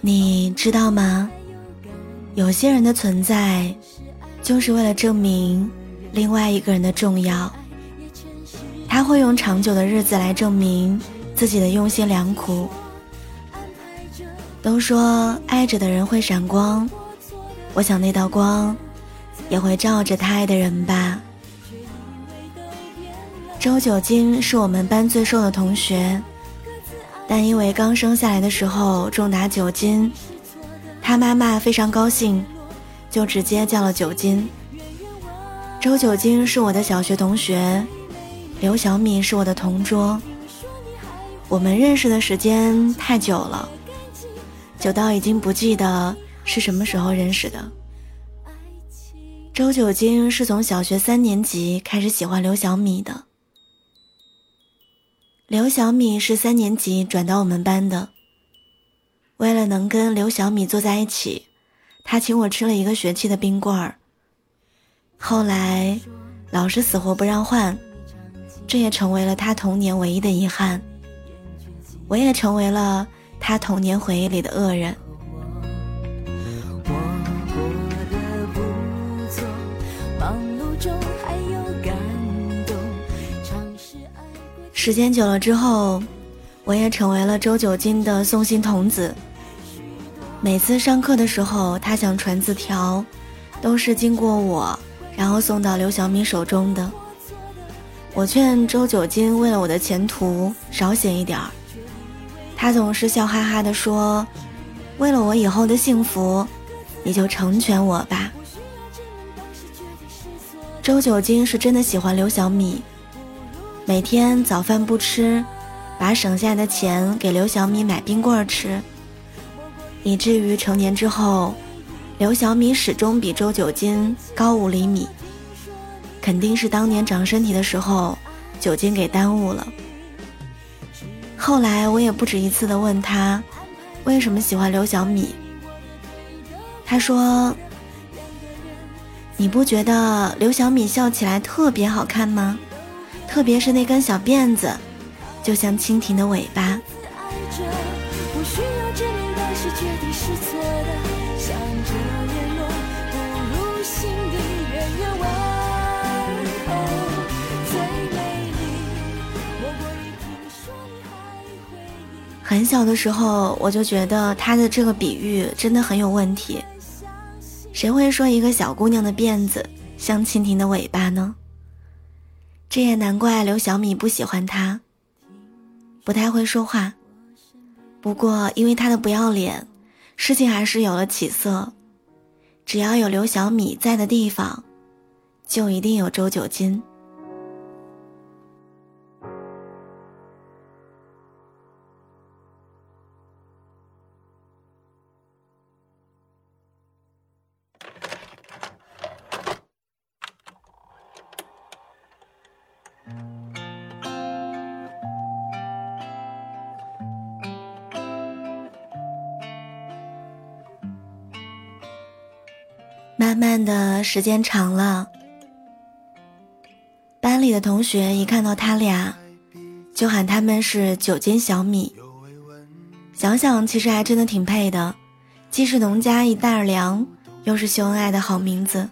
你知道吗？有些人的存在，就是为了证明另外一个人的重要。他会用长久的日子来证明自己的用心良苦。都说爱着的人会闪光，我想那道光也会照着他爱的人吧。周九金是我们班最瘦的同学，但因为刚生下来的时候重达九斤，他妈妈非常高兴，就直接叫了九斤。周九斤是我的小学同学，刘小米是我的同桌。我们认识的时间太久了。久到已经不记得是什么时候认识的。周九斤是从小学三年级开始喜欢刘小米的。刘小米是三年级转到我们班的。为了能跟刘小米坐在一起，他请我吃了一个学期的冰棍儿。后来，老师死活不让换，这也成为了他童年唯一的遗憾。我也成为了。他童年回忆里的恶人。时间久了之后，我也成为了周九金的送信童子。每次上课的时候，他想传字条，都是经过我，然后送到刘小米手中的。我劝周九金为了我的前途少写一点儿。他总是笑哈哈地说：“为了我以后的幸福，你就成全我吧。”周九金是真的喜欢刘小米，每天早饭不吃，把省下的钱给刘小米买冰棍吃，以至于成年之后，刘小米始终比周九金高五厘米，肯定是当年长身体的时候，酒精给耽误了。后来我也不止一次的问他，为什么喜欢刘小米。他说：“你不觉得刘小米笑起来特别好看吗？特别是那根小辫子，就像蜻蜓的尾巴。”很小的时候，我就觉得他的这个比喻真的很有问题。谁会说一个小姑娘的辫子像蜻蜓的尾巴呢？这也难怪刘小米不喜欢他，不太会说话。不过因为他的不要脸，事情还是有了起色。只要有刘小米在的地方，就一定有周九金。慢慢的时间长了，班里的同学一看到他俩，就喊他们是九斤小米。想想其实还真的挺配的，既是农家一袋粮，又是秀恩爱的好名字。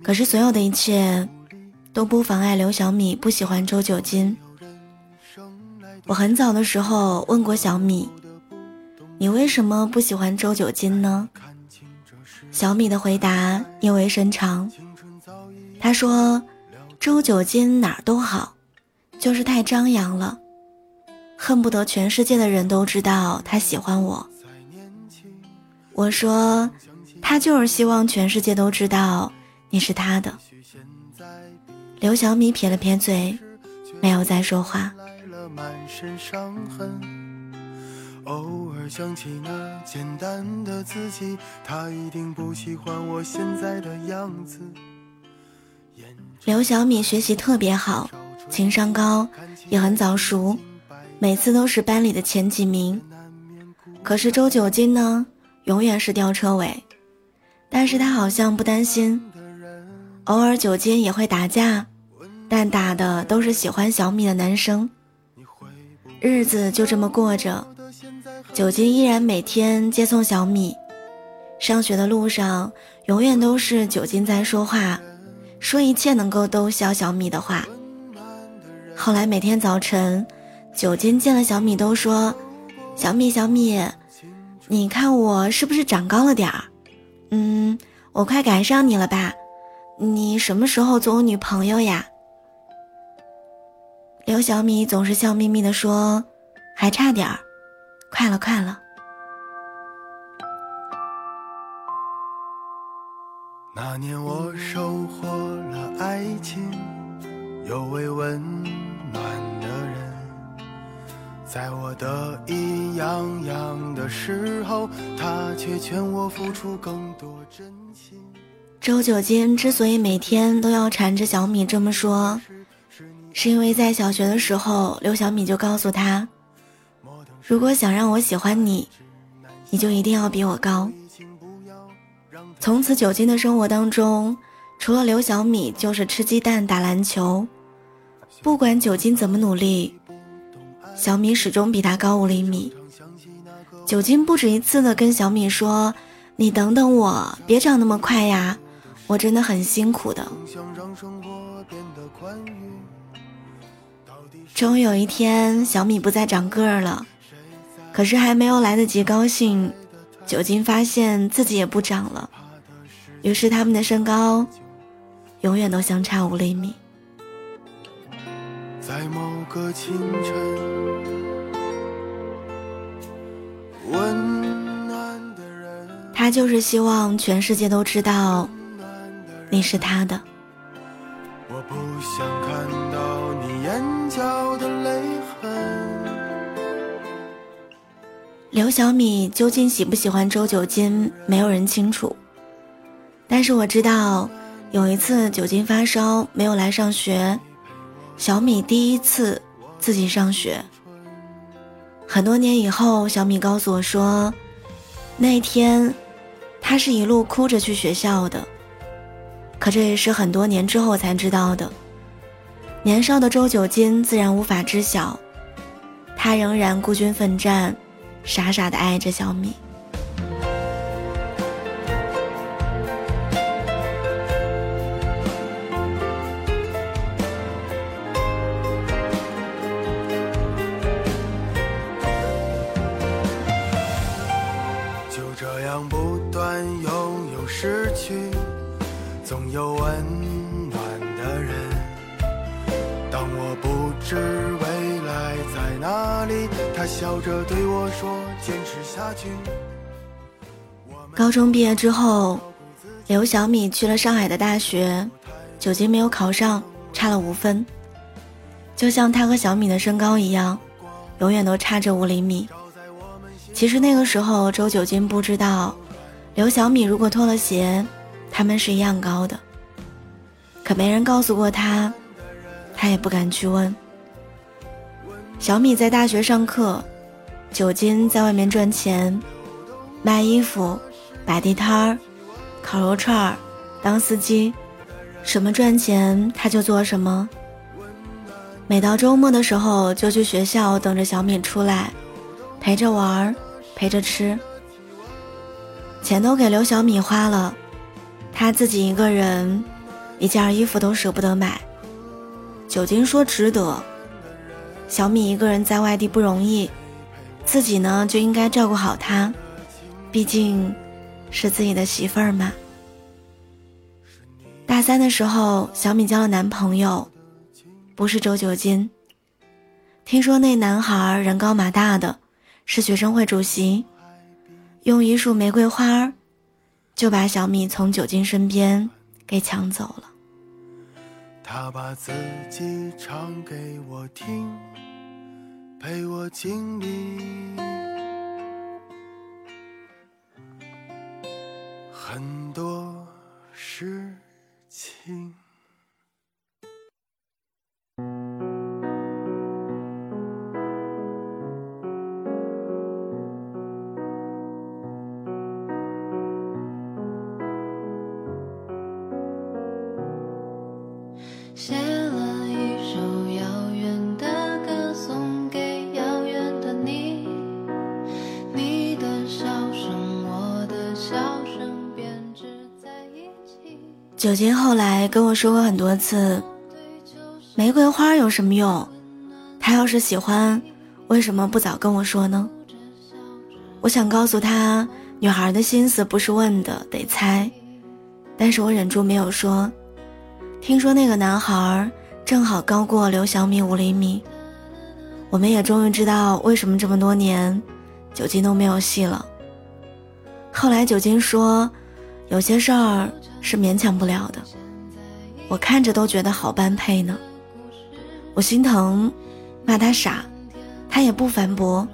可是所有的一切，都不妨碍刘小米不喜欢周九金。我很早的时候问过小米，你为什么不喜欢周九金呢？小米的回答意味深长。他说：“周九金哪儿都好，就是太张扬了，恨不得全世界的人都知道他喜欢我。”我说：“他就是希望全世界都知道你是他的。”刘小米撇了撇嘴，没有再说话。偶尔想起那简单的自己，他一定不喜欢我现在的样子。刘小米学习特别好，情商高，也很早熟，每次都是班里的前几名。可是周九金呢，永远是吊车尾。但是他好像不担心，偶尔九金也会打架，但打的都是喜欢小米的男生。日子就这么过着。九金依然每天接送小米，上学的路上永远都是九金在说话，说一切能够逗笑小米的话。后来每天早晨，九金见了小米都说：“小米，小米，你看我是不是长高了点儿？嗯，我快赶上你了吧？你什么时候做我女朋友呀？”刘小米总是笑眯眯地说：“还差点儿，快了，快了。”那年我收获了爱情，有位温暖的人，在我得意洋洋的时候，他却劝我付出更多真心。周九金之所以每天都要缠着小米这么说。是因为在小学的时候，刘小米就告诉他：“如果想让我喜欢你，你就一定要比我高。”从此，九金的生活当中，除了刘小米，就是吃鸡蛋、打篮球。不管九金怎么努力，小米始终比他高五厘米。九金不止一次的跟小米说：“你等等我，别长那么快呀，我真的很辛苦的。”终于有一天，小米不再长个儿了，可是还没有来得及高兴，酒精发现自己也不长了，于是他们的身高永远都相差五厘米。在某个清晨，温暖的人，他就是希望全世界都知道你是他的。我不想刘小米究竟喜不喜欢周九金，没有人清楚。但是我知道，有一次九金发烧没有来上学，小米第一次自己上学。很多年以后，小米告诉我说，那天他是一路哭着去学校的。可这也是很多年之后才知道的。年少的周九金自然无法知晓，他仍然孤军奋战，傻傻的爱着小米。就这样不断拥有失去。总有温暖的人。当我不知未来在哪里，他笑着对：“。”高中毕业之后，刘小米去了上海的大学，九金没有考上，差了五分。就像他和小米的身高一样，永远都差着五厘米。其实那个时候，周九金不知道，刘小米如果脱了鞋。他们是一样高的，可没人告诉过他，他也不敢去问。小米在大学上课，九金在外面赚钱，卖衣服、摆地摊儿、烤肉串儿、当司机，什么赚钱他就做什么。每到周末的时候，就去学校等着小敏出来，陪着玩儿，陪着吃，钱都给刘小米花了。他自己一个人，一件衣服都舍不得买。九金说值得。小米一个人在外地不容易，自己呢就应该照顾好她，毕竟是自己的媳妇儿嘛。大三的时候，小米交了男朋友，不是周九金。听说那男孩人高马大的，是学生会主席，用一束玫瑰花就把小米从九金身边给抢走了。他把自己唱给我听，陪我经历很多事情。谁酒精后来跟我说过很多次，玫瑰花有什么用？他要是喜欢，为什么不早跟我说呢？我想告诉他，女孩的心思不是问的，得猜。但是我忍住没有说。听说那个男孩正好高过刘小米五厘米。我们也终于知道为什么这么多年，酒精都没有戏了。后来酒精说，有些事儿是勉强不了的。我看着都觉得好般配呢。我心疼，骂他傻，他也不反驳。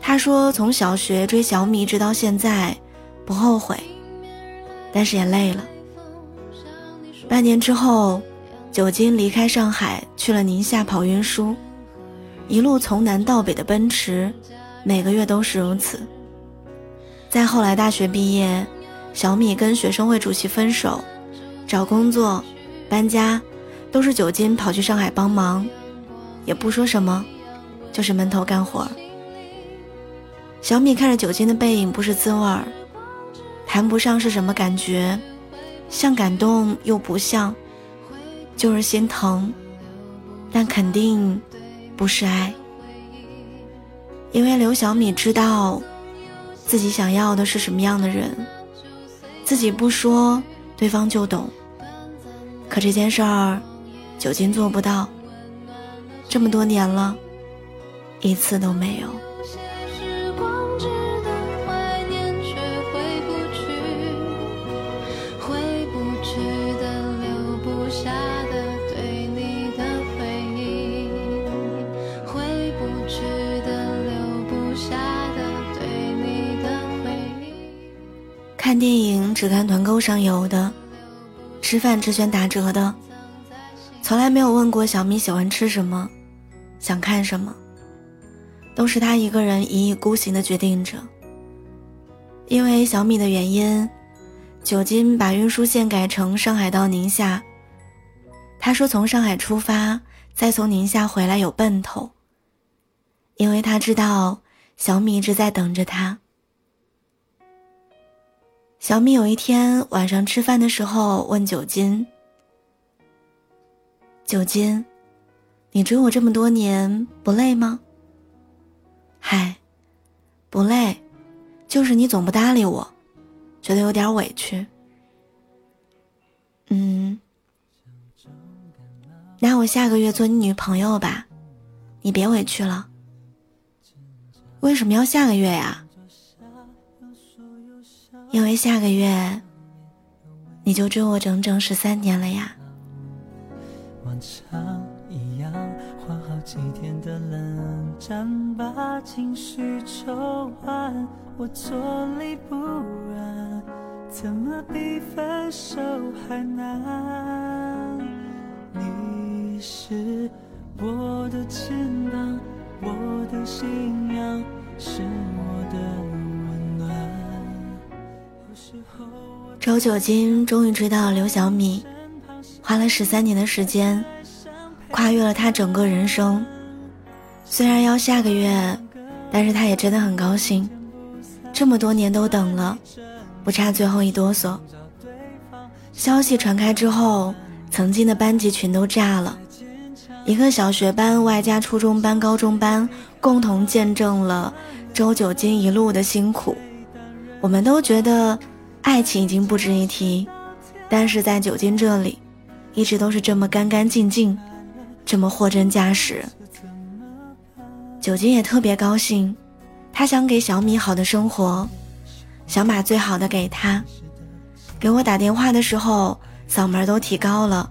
他说从小学追小米直到现在，不后悔，但是也累了。半年之后，酒精离开上海去了宁夏跑运输，一路从南到北的奔驰，每个月都是如此。再后来，大学毕业，小米跟学生会主席分手，找工作、搬家，都是酒精跑去上海帮忙，也不说什么，就是闷头干活。小米看着酒精的背影，不是滋味儿，谈不上是什么感觉，像感动又不像，就是心疼，但肯定不是爱，因为刘小米知道。自己想要的是什么样的人，自己不说，对方就懂。可这件事儿，酒精做不到。这么多年了，一次都没有。看电影只看团购上有的，吃饭只选打折的，从来没有问过小米喜欢吃什么，想看什么，都是他一个人一意孤行的决定着。因为小米的原因，酒精把运输线改成上海到宁夏。他说从上海出发，再从宁夏回来有奔头。因为他知道小米一直在等着他。小米有一天晚上吃饭的时候问酒精：“酒精，你追我这么多年不累吗？”“嗨，不累，就是你总不搭理我，觉得有点委屈。”“嗯，那我下个月做你女朋友吧，你别委屈了。”“为什么要下个月呀？”因为下个月你就追我整整十三年了呀。往常一样花好几天的冷战把情绪抽完我坐立不安怎么比分手还难？你是我的肩膀我的信仰是我的周九金终于追到了刘小米，花了十三年的时间，跨越了他整个人生。虽然要下个月，但是他也真的很高兴。这么多年都等了，不差最后一哆嗦。消息传开之后，曾经的班级群都炸了。一个小学班外加初中班、高中班，共同见证了周九金一路的辛苦。我们都觉得。爱情已经不值一提，但是在酒精这里，一直都是这么干干净净，这么货真价实。酒精也特别高兴，他想给小米好的生活，想把最好的给他。给我打电话的时候，嗓门都提高了，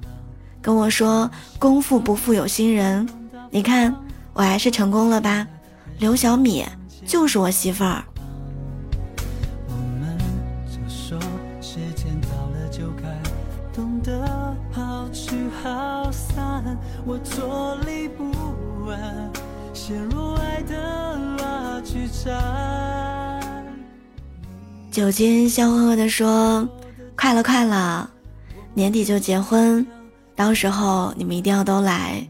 跟我说：“功夫不负有心人，你看我还是成功了吧？刘小米就是我媳妇儿。”聚好散我坐立不安，陷入爱的拉锯战。酒精笑呵呵地说：“快了，快了，年底就结婚，到时候你们一定要都来。”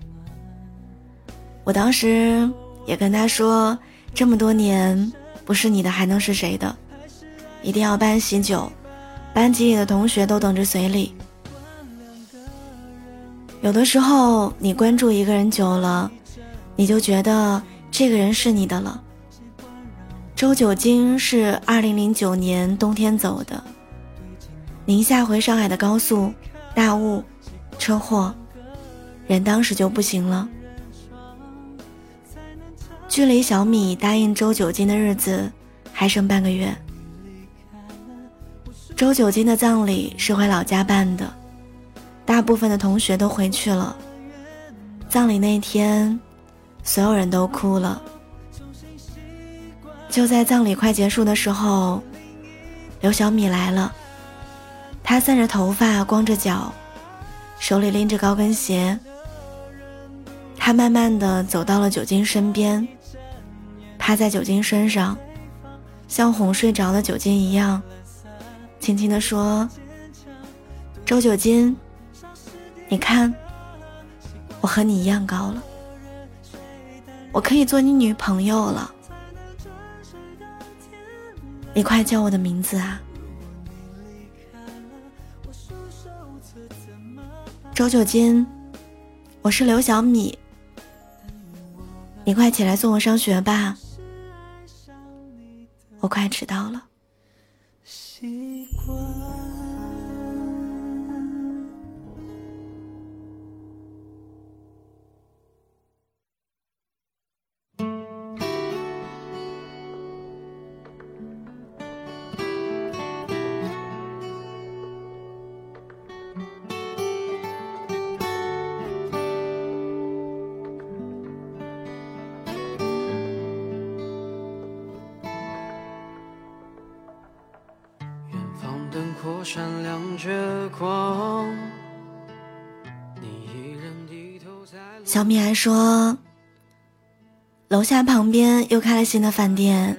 我当时也跟他说：“这么多年，不是你的还能是谁的？一定要办喜酒，班级里的同学都等着随礼，有的时候，你关注一个人久了，你就觉得这个人是你的了。周九金是二零零九年冬天走的，宁夏回上海的高速大雾，车祸，人当时就不行了。距离小米答应周九金的日子还剩半个月。周九金的葬礼是回老家办的。大部分的同学都回去了。葬礼那天，所有人都哭了。就在葬礼快结束的时候，刘小米来了。她散着头发，光着脚，手里拎着高跟鞋。她慢慢的走到了酒精身边，趴在酒精身上，像哄睡着的酒精一样，轻轻的说：“周九金。”你看，我和你一样高了，我可以做你女朋友了。你快叫我的名字啊，周九金，我是刘小米。你快起来送我上学吧，我快迟到了。闪亮着光。小米还说，楼下旁边又开了新的饭店。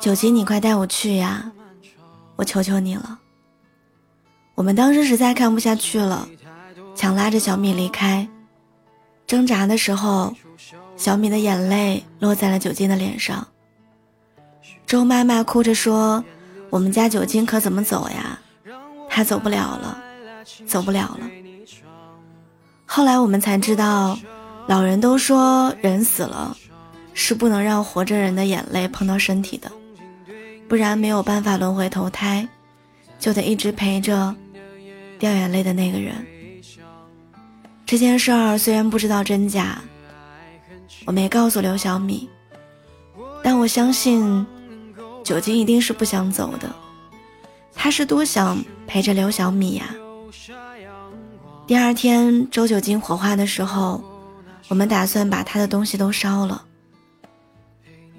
九吉，你快带我去呀！我求求你了。我们当时实在看不下去了，强拉着小米离开。挣扎的时候，小米的眼泪落在了九金的脸上。周妈妈哭着说：“我们家酒精可怎么走呀？他走不了了，走不了了。”后来我们才知道，老人都说人死了是不能让活着人的眼泪碰到身体的，不然没有办法轮回投胎，就得一直陪着掉眼泪的那个人。这件事儿虽然不知道真假，我没告诉刘小米，但我相信。酒精一定是不想走的，他是多想陪着刘小米呀。第二天周九金火化的时候，我们打算把他的东西都烧了，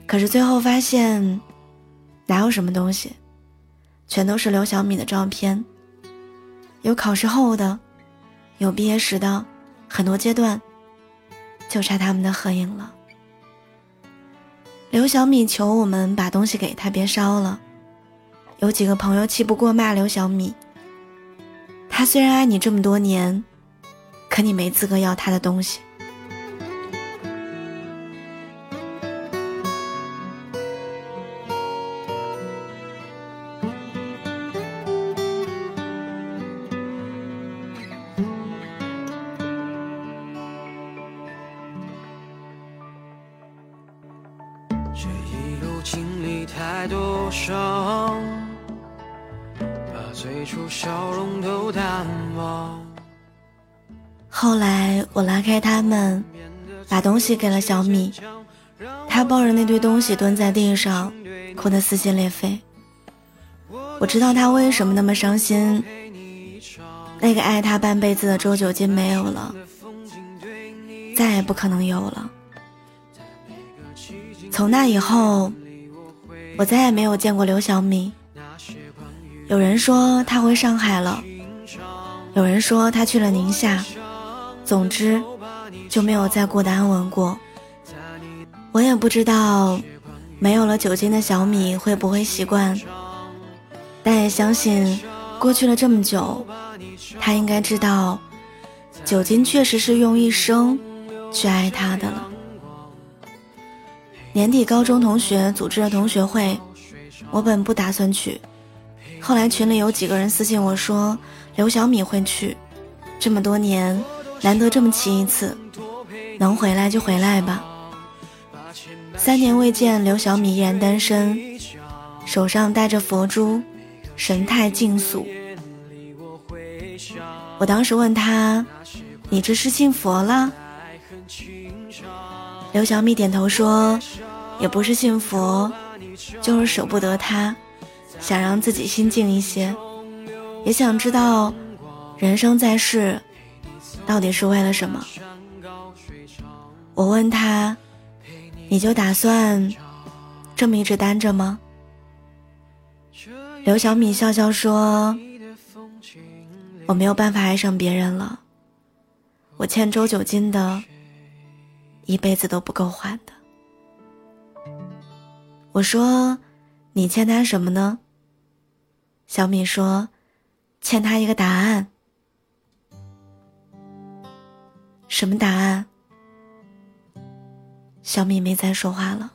可是最后发现哪有什么东西，全都是刘小米的照片，有考试后的，有毕业时的，很多阶段，就差他们的合影了。刘小米求我们把东西给他，别烧了。有几个朋友气不过，骂刘小米：“他虽然爱你这么多年，可你没资格要他的东西。”太多伤，把最初笑容都淡忘。后来我拉开他们，把东西给了小米，他抱着那堆东西蹲在地上，哭得撕心裂肺。我知道他为什么那么伤心，那个爱他半辈子的周九金没有了，再也不可能有了。从那以后。我再也没有见过刘小米。有人说他回上海了，有人说他去了宁夏，总之就没有再过得安稳过。我也不知道没有了酒精的小米会不会习惯，但也相信过去了这么久，他应该知道，酒精确实是用一生去爱他的了。年底，高中同学组织了同学会，我本不打算去，后来群里有几个人私信我说，刘小米会去，这么多年难得这么齐一次，能回来就回来吧。三年未见，刘小米依然单身，手上戴着佛珠，神态静肃。我当时问他：“你这是信佛了？”刘小米点头说：“也不是信佛，就是舍不得他，想让自己心静一些，也想知道人生在世到底是为了什么。”我问他：“你就打算这么一直单着吗？”刘小米笑笑说：“我没有办法爱上别人了，我欠周九金的。”一辈子都不够还的。我说：“你欠他什么呢？”小米说：“欠他一个答案。”什么答案？小米没再说话了。